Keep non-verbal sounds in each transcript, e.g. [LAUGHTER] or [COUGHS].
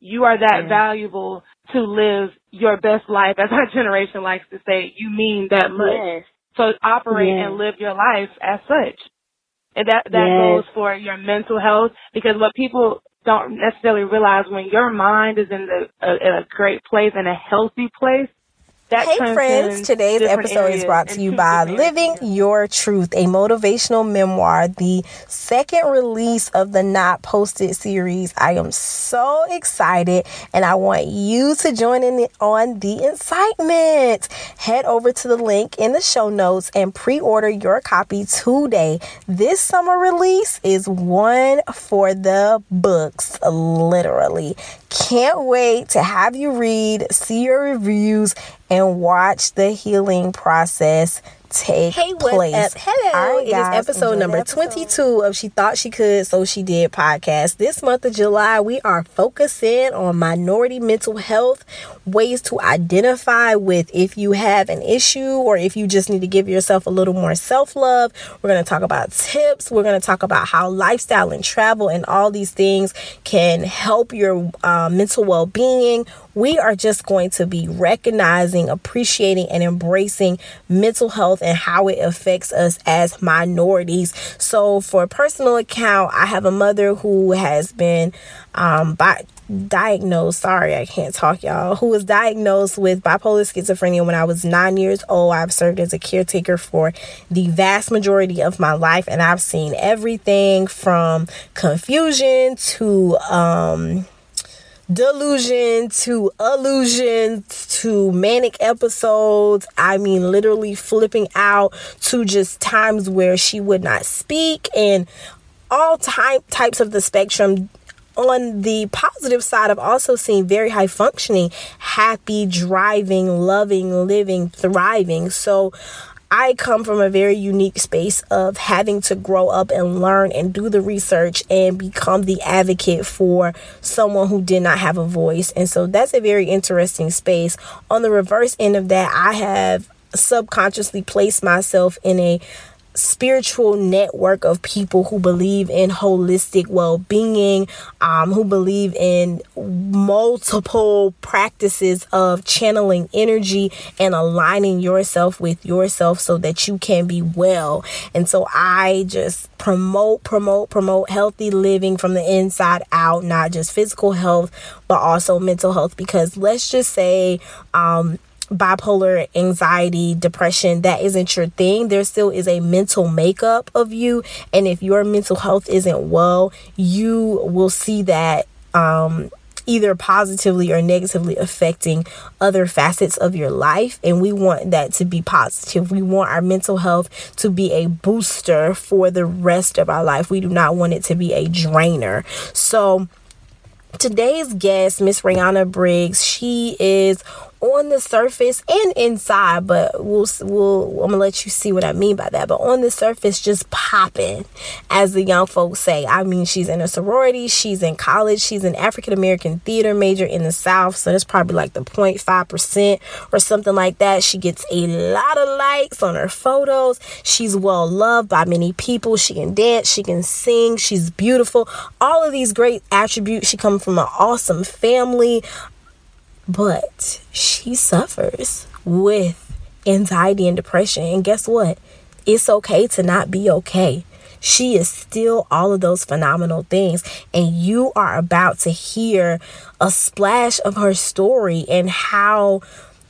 You are that yeah. valuable to live your best life, as [LAUGHS] our generation likes to say. You mean that much. Yes. So operate yes. and live your life as such. And that that yes. goes for your mental health because what people don't necessarily realize when your mind is in the a, in a great place and a healthy place, that hey friends, today's episode is brought to you by Living Your Truth, a motivational memoir, the second release of the Not Posted series. I am so excited and I want you to join in on the excitement. Head over to the link in the show notes and pre-order your copy today. This summer release is one for the books, literally. Can't wait to have you read, see your reviews, and watch the healing process take hey, place. Up? Hello. Right, guys, it is episode number episode. 22 of She Thought She Could, So She Did podcast. This month of July, we are focusing on minority mental health, ways to identify with if you have an issue or if you just need to give yourself a little more self love. We're going to talk about tips. We're going to talk about how lifestyle and travel and all these things can help your uh, mental well being we are just going to be recognizing, appreciating, and embracing mental health and how it affects us as minorities. So, for a personal account, I have a mother who has been um, by diagnosed sorry i can't talk y'all who was diagnosed with bipolar schizophrenia when i was nine years old i've served as a caretaker for the vast majority of my life and i've seen everything from confusion to um delusion to illusion to manic episodes. I mean, literally flipping out to just times where she would not speak and all type types of the spectrum on the positive side, I've also seen very high functioning, happy, driving, loving, living, thriving. So I come from a very unique space of having to grow up and learn and do the research and become the advocate for someone who did not have a voice. And so that's a very interesting space. On the reverse end of that, I have subconsciously placed myself in a spiritual network of people who believe in holistic well-being um, who believe in multiple practices of channeling energy and aligning yourself with yourself so that you can be well. And so i just promote promote promote healthy living from the inside out not just physical health but also mental health. Because let's just say um, bipolar, anxiety, depression, that isn't your thing, there still is a mental makeup of you. And if your mental health isn't well, you will see that um, either positively or negatively affecting other facets of your life. And we want that to be positive. We want our mental health to be a booster for the rest of our life. We do not want it to be a drainer. So, today's guest, Miss Rayana Briggs, she is on the surface and inside, but we'll we'll I'm gonna let you see what I mean by that. But on the surface, just popping, as the young folks say. I mean, she's in a sorority, she's in college, she's an African American theater major in the South, so that's probably like the 0.5 percent or something like that. She gets a lot of likes on her photos. She's well loved by many people. She can dance, she can sing, she's beautiful. All of these great attributes. She comes from an awesome family. But she suffers with anxiety and depression. And guess what? It's okay to not be okay. She is still all of those phenomenal things. And you are about to hear a splash of her story and how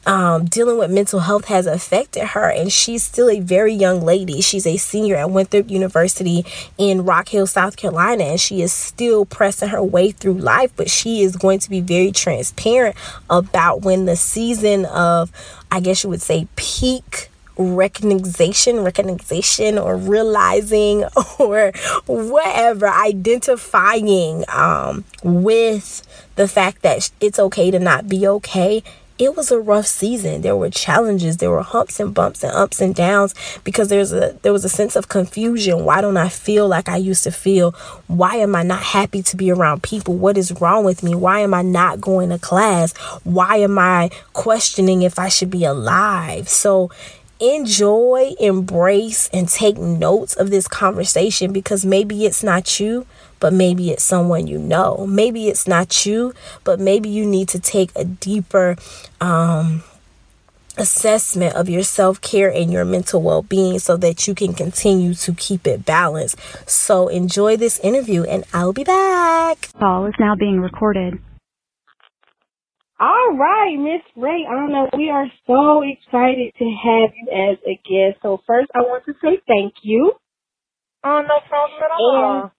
um, dealing with mental health has affected her. And she's still a very young lady. She's a senior at Winthrop University in Rock Hill, South Carolina, and she is still pressing her way through life. But she is going to be very transparent about when the season of, I guess you would say, peak recognition recognition or realizing [LAUGHS] or whatever identifying um, with the fact that it's okay to not be okay it was a rough season. There were challenges, there were humps and bumps and ups and downs because there's a there was a sense of confusion. Why don't I feel like I used to feel? Why am I not happy to be around people? What is wrong with me? Why am I not going to class? Why am I questioning if I should be alive? So enjoy, embrace, and take notes of this conversation because maybe it's not you, but maybe it's someone you know. Maybe it's not you, but maybe you need to take a deeper um, assessment of your self care and your mental well being so that you can continue to keep it balanced. So enjoy this interview, and I'll be back. Call is now being recorded. All right, Miss Rayana, we are so excited to have you as a guest. So first, I want to say thank you. Oh, no problem at all.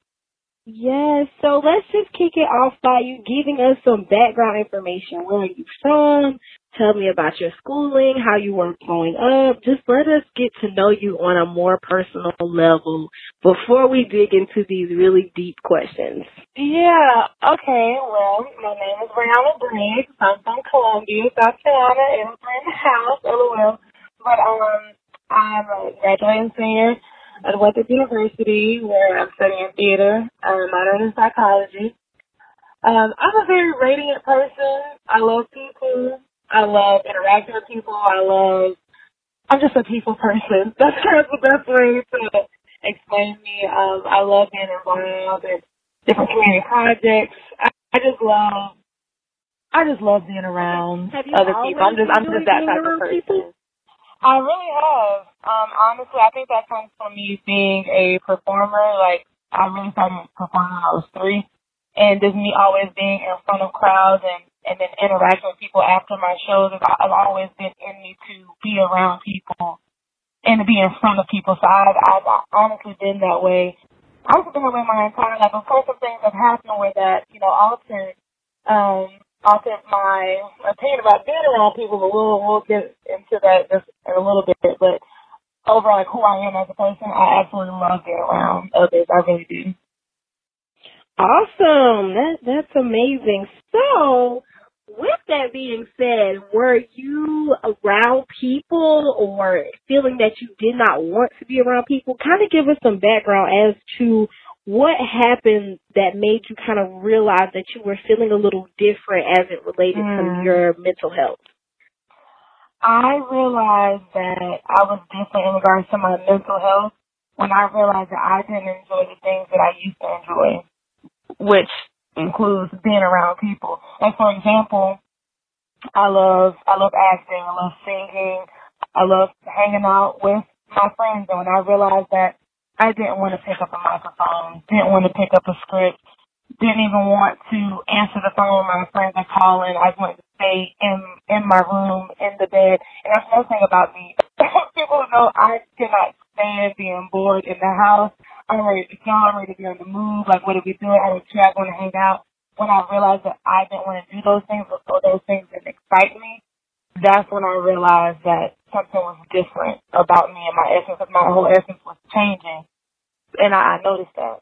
Yes, so let's just kick it off by you giving us some background information. Where are you from? Tell me about your schooling, how you were growing up. Just let us get to know you on a more personal level before we dig into these really deep questions. Yeah, okay. Well, my name is Rayana Briggs. I'm from Columbia, South Carolina, in the house, lol. But um, I'm a graduating senior at Winthrop University, where I'm studying theater, um, minor in psychology. Um, I'm a very radiant person. I love people. I love interacting with people. I love, I'm just a people person. [LAUGHS] That's kind of the best way to explain me. Um, I love being involved in different community projects. I, I just love, I just love being around other people. I'm just, I'm just that type of person. People? I really have. Um, honestly, I think that comes from me being a performer. Like, I really started performing when I was three. And just me always being in front of crowds and and then interacting with people after my shows. I've always been in me to be around people and to be in front of people. So I've, I've honestly been that way. I've been that way my entire life. Of course, some things have happened where that, you know, altered, um, altered my opinion about being around people, but we'll, we'll get into that just in a little bit. But overall, like who I am as a person, I absolutely love being around others. I really do. Awesome. That that's amazing. So, with that being said, were you around people or feeling that you did not want to be around people? Kind of give us some background as to what happened that made you kind of realize that you were feeling a little different as it related mm. to your mental health. I realized that I was different in regards to my mental health when I realized that I didn't enjoy the things that I used to enjoy, which includes being around people. Like for example, I love I love acting, I love singing, I love hanging out with my friends. And when I realized that I didn't want to pick up a microphone, didn't want to pick up a script, didn't even want to answer the phone when my friends are calling. I wanted to stay in in my room, in the bed. And that's another thing about me. [COUGHS] People know I cannot stand being bored in the house. I'm ready to go. I'm ready to be on the move. Like, what are we doing? I was I want to hang out. When I realized that I didn't want to do those things or those things didn't excite me, that's when I realized that something was different about me and my essence, because my whole essence was changing. And I, I noticed that.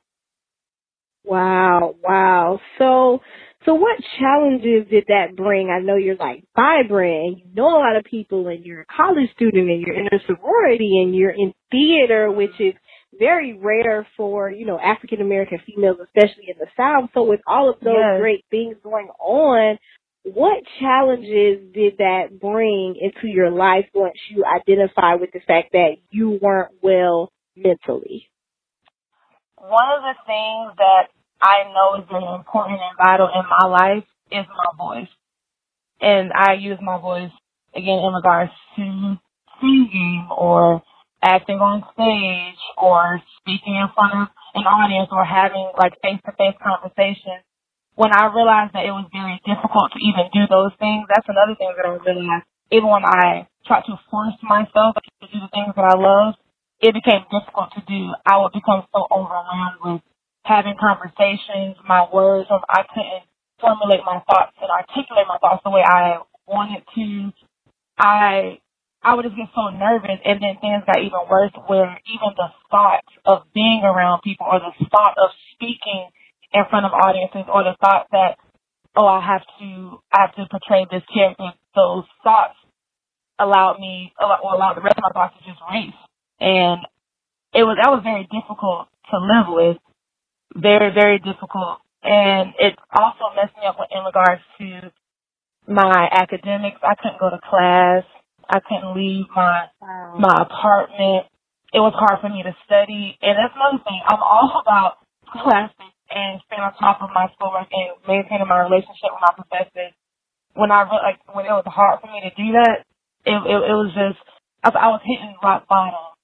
Wow, wow. So, so what challenges did that bring? I know you're like vibrant and you know a lot of people and you're a college student and you're in a sorority and you're in theater, which is very rare for, you know, African American females, especially in the South. So with all of those yes. great things going on, what challenges did that bring into your life once you identify with the fact that you weren't well mentally? One of the things that I know is very important and vital in my life is my voice. And I use my voice again in regards to singing or acting on stage or speaking in front of an audience or having like face to face conversations. When I realized that it was very difficult to even do those things, that's another thing that I realized. Even when I tried to force myself to do the things that I love, it became difficult to do. I would become so overwhelmed with having conversations, my words, or I couldn't formulate my thoughts and articulate my thoughts the way I wanted to. I I would just get so nervous, and then things got even worse. Where even the thought of being around people, or the thought of speaking in front of audiences, or the thought that oh, I have to I have to portray this character, those thoughts allowed me, or allowed the rest of my thoughts to just race, and it was that was very difficult to live with, very very difficult, and it also messed me up in regards to my academics. I couldn't go to class. I couldn't leave my my apartment. It was hard for me to study. And that's another thing. I'm all [LAUGHS] about classes and staying on top of my schoolwork and maintaining my relationship with my professors. When I re- like when it was hard for me to do that, it it, it was just I, I was hitting rock bottom.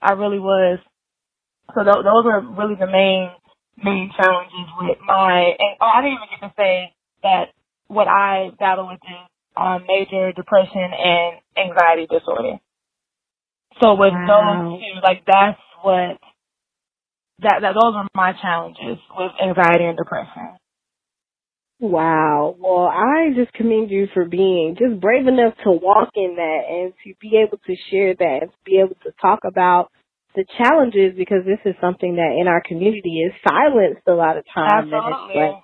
I really was. So th- those were really the main main challenges with my. And oh, I didn't even get to say that what I battle with is um, major depression and anxiety disorder. So with wow. those two, like that's what that that those are my challenges with anxiety and depression. Wow. Well, I just commend you for being just brave enough to walk in that and to be able to share that and to be able to talk about the challenges because this is something that in our community is silenced a lot of times. Absolutely. Like,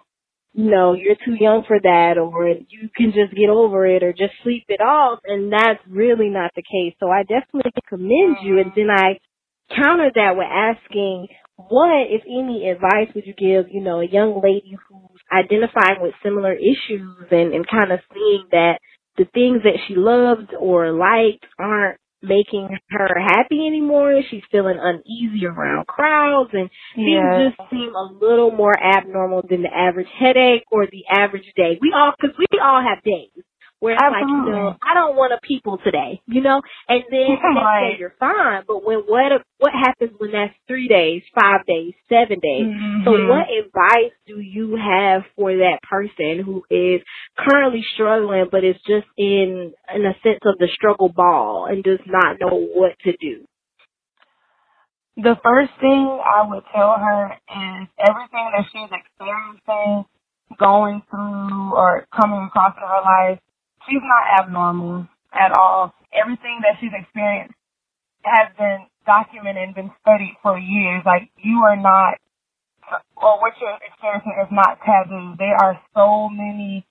you know, you're too young for that or you can just get over it or just sleep it off and that's really not the case. So I definitely commend you and mm-hmm. then I counter that with asking what, if any, advice would you give, you know, a young lady who's identifying with similar issues and, and kind of seeing that the things that she loved or liked aren't making her happy anymore. She's feeling uneasy around crowds and things just seem a little more abnormal than the average headache or the average day. We all, cause we all have days where it's Absolutely. like, you know, I don't want to people today, you know, and then the next day you're fine. But when what what happens when that's three days, five days, seven days? Mm-hmm. So what advice do you have for that person who is currently struggling, but is just in in a sense of the struggle ball and does not know what to do? The first thing I would tell her is everything that she's experiencing, going through, or coming across in her life she's not abnormal at all. Everything that she's experienced has been documented and been studied for years. Like you are not, or what you're experiencing is not taboo. There are so many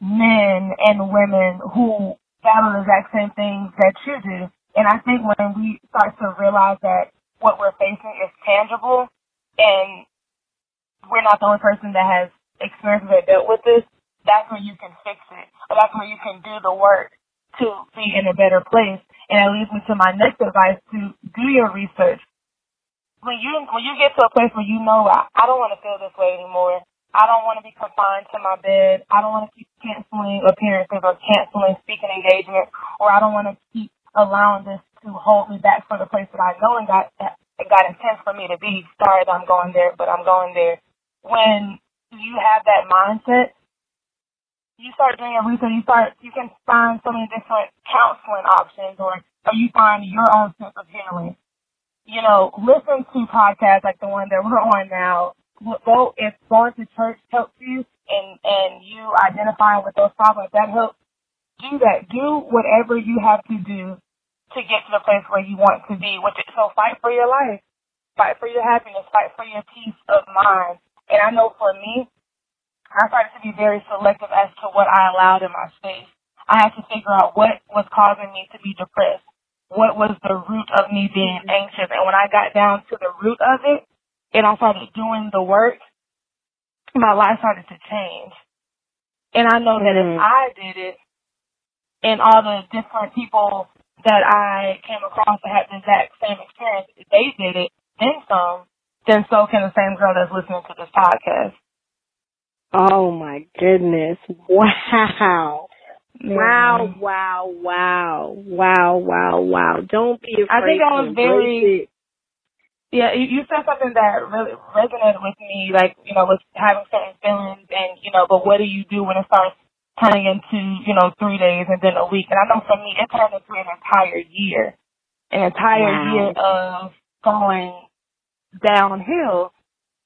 men and women who battle the exact same things that you do. And I think when we start to realize that what we're facing is tangible and we're not the only person that has experienced or dealt with this, that's when you can fix it. Or that's when you can do the work to be in a better place. And that leads me to my next advice to do your research. When you when you get to a place where you know I, I don't want to feel this way anymore. I don't want to be confined to my bed. I don't want to keep canceling appearances or canceling speaking engagement, or I don't want to keep allowing this to hold me back from the place that I know and got it got intense for me to be. Sorry that I'm going there, but I'm going there. When you have that mindset, you start doing your research, you start, you can find so many different counseling options or, or you find your own sense of healing. You know, listen to podcasts like the one that we're on now. Go, if going to church helps you and, and you identifying with those problems, that helps, do that. Do whatever you have to do to get to the place where you want to be. Which, so fight for your life. Fight for your happiness. Fight for your peace of mind. And I know for me, I started to be very selective as to what I allowed in my space. I had to figure out what was causing me to be depressed. What was the root of me being anxious? And when I got down to the root of it and I started doing the work, my life started to change. And I know that mm-hmm. if I did it and all the different people that I came across that had the exact same experience, if they did it, then some, then so can the same girl that's listening to this podcast. Oh my goodness. Wow. Wow, wow, wow, wow, wow, wow. Don't be afraid. I think I was very, yeah, you, you said something that really resonated with me, like, you know, with having certain feelings and, you know, but what do you do when it starts turning into, you know, three days and then a week? And I know for me, it turned into an entire year, an entire wow. year of going downhill.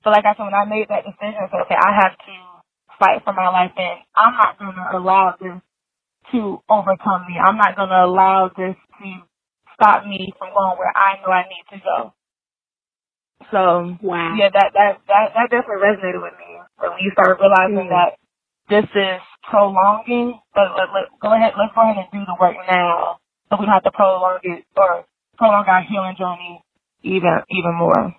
So like I said, when I made that decision, I said, okay, I have to fight for my life and I'm not going to allow this to overcome me. I'm not going to allow this to stop me from going where I know I need to go. So wow. yeah, that that that that definitely resonated with me when you start realizing mm. that this is prolonging. But let, let, go ahead, let's go ahead and do the work now, so we don't have to prolong it or prolong our healing journey even even more.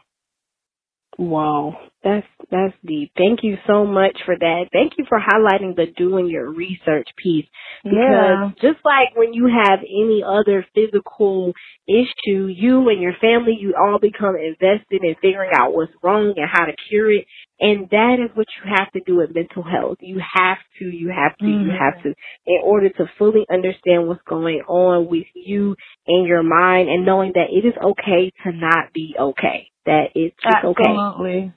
Wow. That's that's deep. Thank you so much for that. Thank you for highlighting the doing your research piece. Because yeah. just like when you have any other physical issue, you and your family, you all become invested in figuring out what's wrong and how to cure it. And that is what you have to do with mental health. You have to, you have to, mm-hmm. you have to, in order to fully understand what's going on with you and your mind and knowing that it is okay to not be okay. That it's okay. Absolutely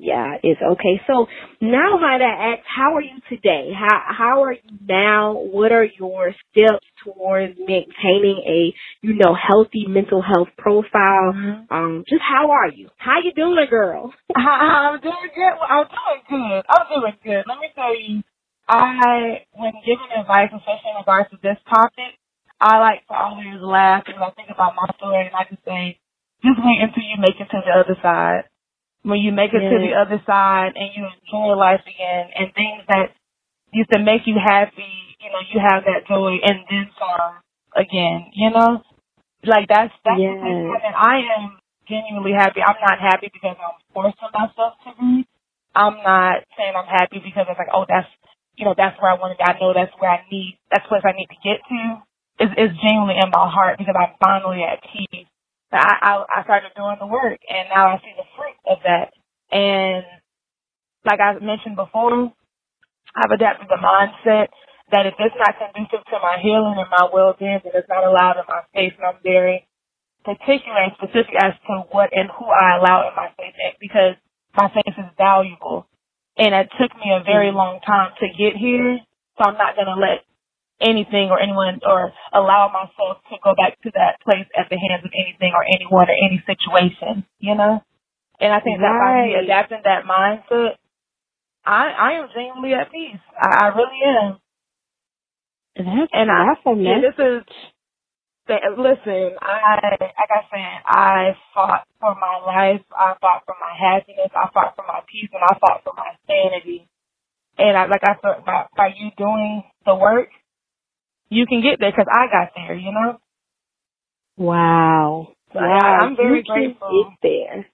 yeah, it's okay. So now, Hyda, ask, how are you today? How how are you now? What are your steps towards maintaining a you know healthy mental health profile? Mm-hmm. Um, just how are you? How you doing, girl? [LAUGHS] I'm doing good. I'm doing good. I'm doing good. Let me tell you, I when giving advice, especially in regards to this topic, I like to always laugh when I think about my story, and I just say, just wait until you make it to the other side when you make it to the other side and you enjoy life again and things that used to make you happy, you know, you have that joy and then some again, you know? Like that's that's yes. and I am genuinely happy. I'm not happy because I'm forcing myself to be. I'm not saying I'm happy because it's like, oh that's you know, that's where I want to I know that's where I need that's what I need to get to. It's, it's genuinely in my heart because I'm finally at peace I, I, I started doing the work and now I see the fruit of that. And like I mentioned before, I've adapted the mindset that if it's not conducive to my healing and my well-being, then it's not allowed in my space. And I'm very particular and specific as to what and who I allow in my space because my space is valuable. And it took me a very mm-hmm. long time to get here. So I'm not going to let anything or anyone or allow myself to go back to that place at the hands of anything or anyone or any situation, you know? And I think right. that by me adapting that mindset, I I am genuinely at peace. I, I really am. That's and awesome, I, yeah, this is listen, I like I said, I fought for my life, I fought for my happiness, I fought for my peace, and I fought for my sanity. And I, like I said, by, by you doing the work, you can get there because I got there, you know? Wow. So wow. I, am very you grateful. Get there.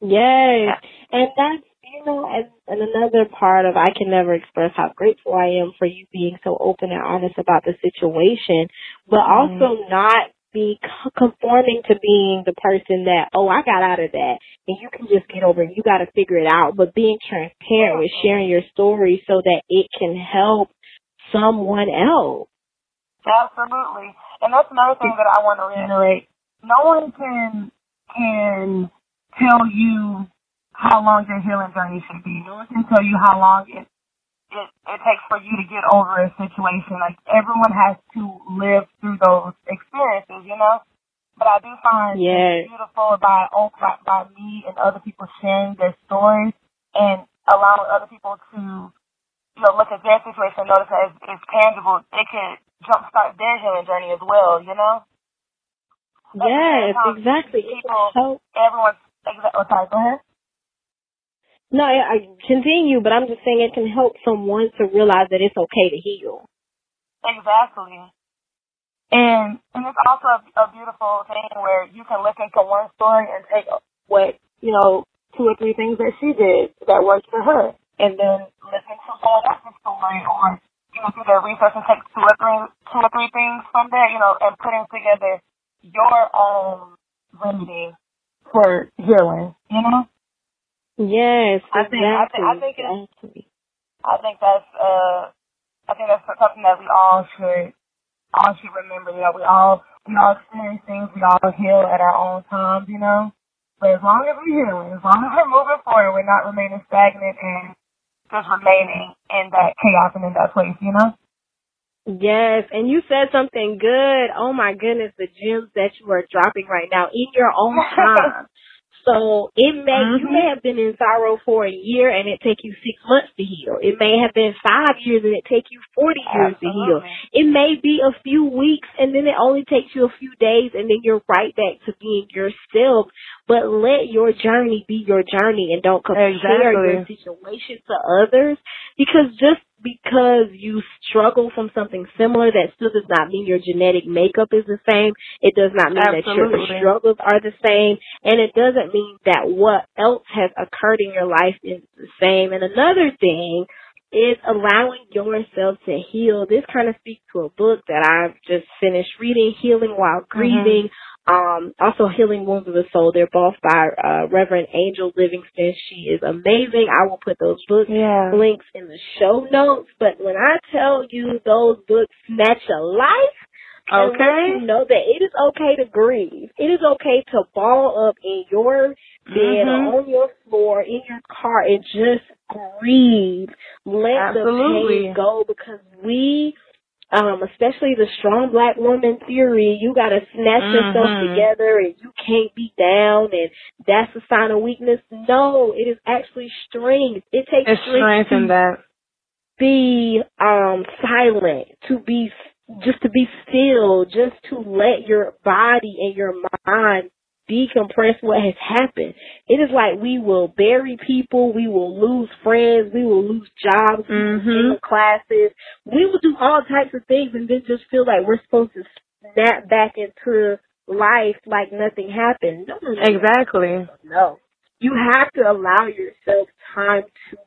Yes. And that's, you know, and, and another part of I can never express how grateful I am for you being so open and honest about the situation, but mm-hmm. also not be conforming to being the person that, oh, I got out of that and you can just get over it. You got to figure it out. But being transparent with sharing your story so that it can help someone else. Absolutely. And that's another thing that I want to reiterate. No one can can tell you how long your healing journey should be. No one can tell you how long it it, it takes for you to get over a situation. Like everyone has to live through those experiences, you know. But I do find yes. it beautiful by, by by me and other people sharing their stories and allowing other people to you know look at their situation and notice that it's, it's tangible. It can jumpstart their healing journey as well, you know? Yes, exactly. People, so, everyone's, oh, sorry, go ahead. No, I, I continue, but I'm just saying it can help someone to realize that it's okay to heal. Exactly. And and it's also a, a beautiful thing where you can listen to one story and take what you know two or three things that she did that worked for her, and then listen to someone else's story or you know, do their research and take two or three, two or three things from there, you know, and putting together your own remedy for healing, you know? Yes, I think, I think, I think, exactly. I think that's, uh, I think that's something that we all should, all should remember, you know, we all, we all experience things, we all heal at our own times, you know? But as long as we're healing, as long as we're moving forward, we're not remaining stagnant and just remaining in that chaos and in that place, you know? Yes, and you said something good. Oh my goodness, the gems that you are dropping right now in your own [LAUGHS] time. So it may mm-hmm. you may have been in sorrow for a year and it take you six months to heal. It may have been five years and it take you forty years Absolutely. to heal. It may be a few weeks and then it only takes you a few days and then you're right back to being yourself. But let your journey be your journey and don't compare exactly. your situation to others because just because you struggle from something similar, that still does not mean your genetic makeup is the same. It does not mean Absolutely. that your struggles are the same. And it doesn't mean that what else has occurred in your life is the same. And another thing is allowing yourself to heal. This kind of speaks to a book that I've just finished reading, Healing While mm-hmm. Grieving. Mm-hmm. Um, also Healing Wounds of the Soul. They're both by uh, Reverend Angel Livingston. She is amazing. I will put those book yeah. links in the show notes. But when I tell you those books snatch a life, Okay. You know that it is okay to grieve. It is okay to ball up in your bed mm-hmm. or on your floor, in your car, and just grieve. Let Absolutely. the pain go because we um, especially the strong black woman theory, you gotta snatch mm-hmm. yourself together and you can't be down and that's a sign of weakness. No, it is actually strength. It takes it's strength, strength in that. Be um silent, to be just to be still, just to let your body and your mind decompress what has happened. It is like we will bury people, we will lose friends, we will lose jobs, mm-hmm. classes. We will do all types of things and then just feel like we're supposed to snap back into life like nothing happened. No, no, exactly. No. You have to allow yourself time to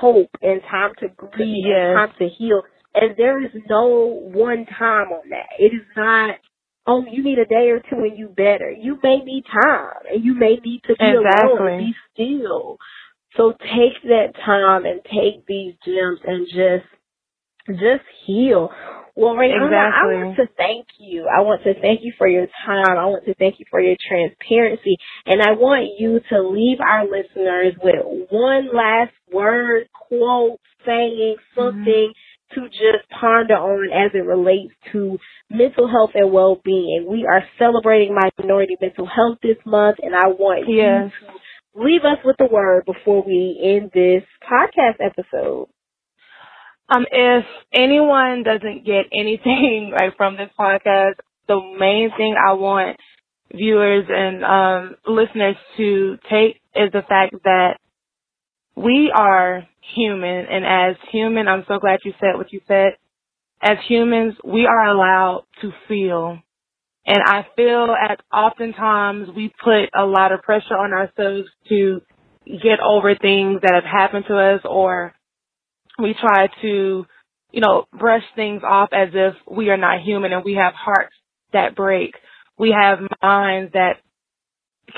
cope and time to grieve yes. and time to heal. And there is no one time on that. It is not oh, you need a day or two and you better. You may need time and you may need to be exactly. alone be still. So take that time and take these gems and just, just heal. Well, Rayana, exactly. I want to thank you. I want to thank you for your time. I want to thank you for your transparency. And I want you to leave our listeners with one last word, quote, saying something mm-hmm to just ponder on as it relates to mental health and well-being. We are celebrating minority mental health this month, and I want yes. you to leave us with a word before we end this podcast episode. Um, if anyone doesn't get anything [LAUGHS] right from this podcast, the main thing I want viewers and um, listeners to take is the fact that we are human, and as human, I'm so glad you said what you said. As humans, we are allowed to feel. And I feel at oftentimes we put a lot of pressure on ourselves to get over things that have happened to us or we try to, you know, brush things off as if we are not human and we have hearts that break. We have minds that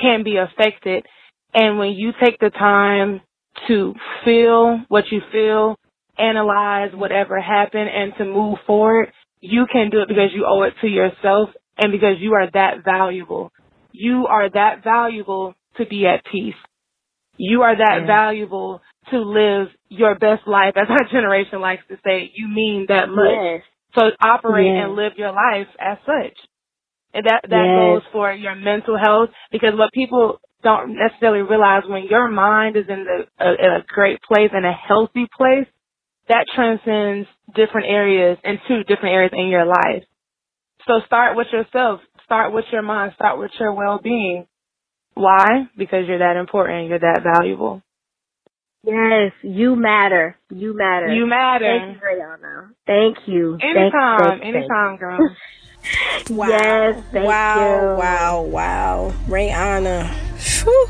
can be affected. And when you take the time to feel what you feel, analyze whatever happened, and to move forward, you can do it because you owe it to yourself and because you are that valuable. You are that valuable to be at peace. You are that yeah. valuable to live your best life. As [LAUGHS] our generation likes to say, you mean that much. Yes. So operate yes. and live your life as such. And that, that yes. goes for your mental health because what people don't necessarily realize when your mind is in the a, in a great place and a healthy place, that transcends different areas into different areas in your life. So start with yourself. Start with your mind. Start with your well-being. Why? Because you're that important. You're that valuable. Yes, you matter. You matter. You matter. Thank you, Rayana. Thank you. Anytime. Thank, thank, anytime, girl. [LAUGHS] wow. Yes, wow, you. wow, wow. Rayana. Whew.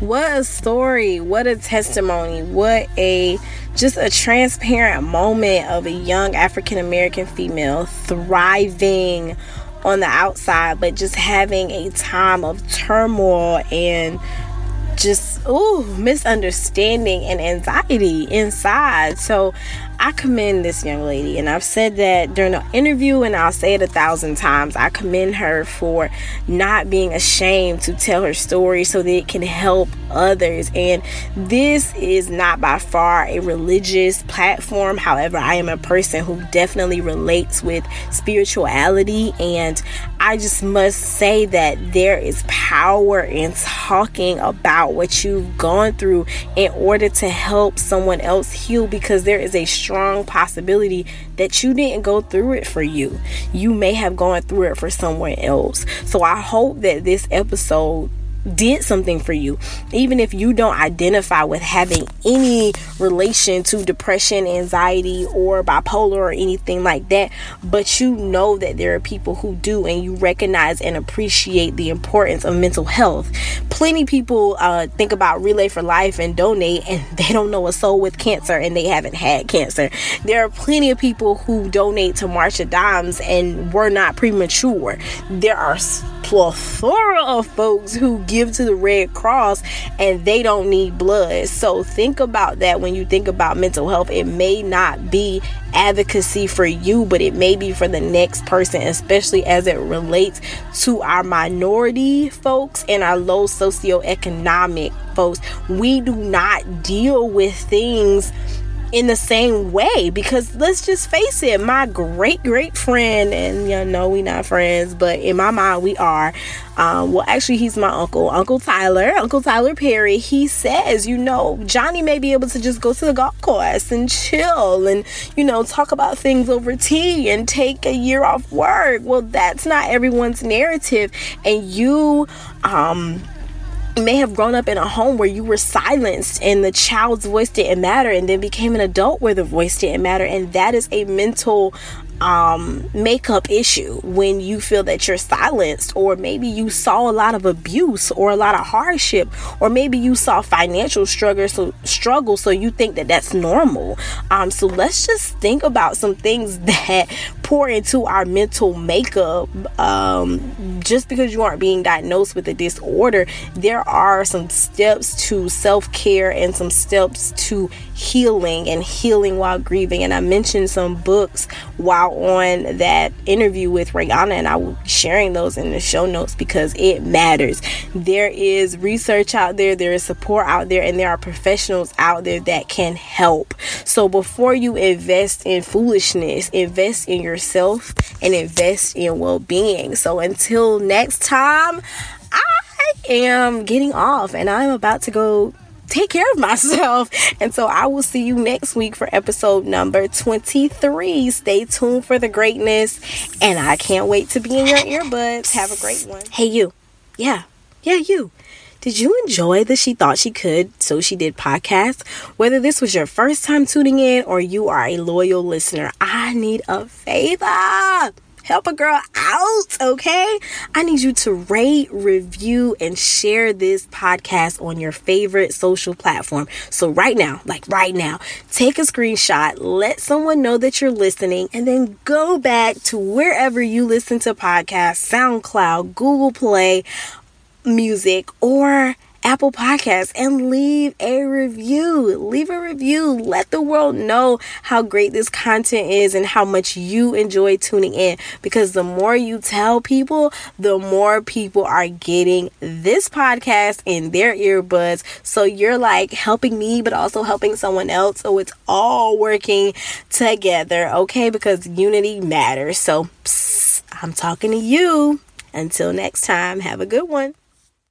What a story. What a testimony. What a just a transparent moment of a young African American female thriving on the outside, but just having a time of turmoil and just ooh misunderstanding and anxiety inside so I commend this young lady, and I've said that during the interview, and I'll say it a thousand times. I commend her for not being ashamed to tell her story so that it can help others. And this is not by far a religious platform. However, I am a person who definitely relates with spirituality, and I just must say that there is power in talking about what you've gone through in order to help someone else heal because there is a strong possibility that you didn't go through it for you. You may have gone through it for someone else. So I hope that this episode did something for you. Even if you don't identify with having any relation to depression, anxiety, or bipolar or anything like that, but you know that there are people who do and you recognize and appreciate the importance of mental health. Plenty people uh, think about Relay for Life and donate, and [LAUGHS] they don't know a soul with cancer and they haven't had cancer. There are plenty of people who donate to March of Dimes and were not premature. There are plethora of folks who give to the Red Cross and they don't need blood. So think about that when you think about mental health. It may not be advocacy for you, but it may be for the next person, especially as it relates to our minority folks and our low socioeconomic folks. We do not deal with things in the same way because let's just face it my great great friend and you know we not friends but in my mind we are um, well actually he's my uncle uncle tyler uncle tyler perry. He says you know johnny may be able to just go to the golf course and chill and you know talk about things over tea and take a year off work. Well that's not everyone's narrative. And you um may have grown up in a home where you were silenced and the child's voice didn't matter and then became an adult where the voice didn't matter and that is a mental um, makeup issue when you feel that you're silenced, or maybe you saw a lot of abuse or a lot of hardship, or maybe you saw financial struggle, so struggle, so you think that that's normal. Um, so let's just think about some things [LAUGHS] that pour into our mental makeup. Um, just because you aren't being diagnosed with a disorder, there are some steps to self care and some steps to healing and healing while grieving. And I mentioned some books while on that interview with Rayana, and I will be sharing those in the show notes because it matters. There is research out there, there is support out there, and there are professionals out there that can help. So before you invest in foolishness, invest in yourself and invest in well being. So until next time, I am getting off and I'm about to go take care of [LAUGHS] myself. And so I will see you next week for episode number 23. Stay tuned for the greatness. And I can't wait to be in your earbuds. Have a great one. Hey, you. Yeah. Yeah, you. Did you enjoy the She Thought She Could, So She Did podcast? Whether this was your first time tuning in or you are a loyal listener, I need a favor help a girl out, okay? I need you to rate, review, and share this podcast on your favorite social platform. So, right now, like right now, take a screenshot, let someone know that you're listening, and then go back to wherever you listen to podcasts SoundCloud, Google Play, music, or Apple Podcasts and leave a review. Leave a review. Let the world know how great this content is and how much you enjoy tuning in because the more you tell people, the more people are getting this podcast in their earbuds. So you're like helping me, but also helping someone else. So it's all working together, okay? Because unity matters. So psst, I'm talking to you. Until next time, have a good one.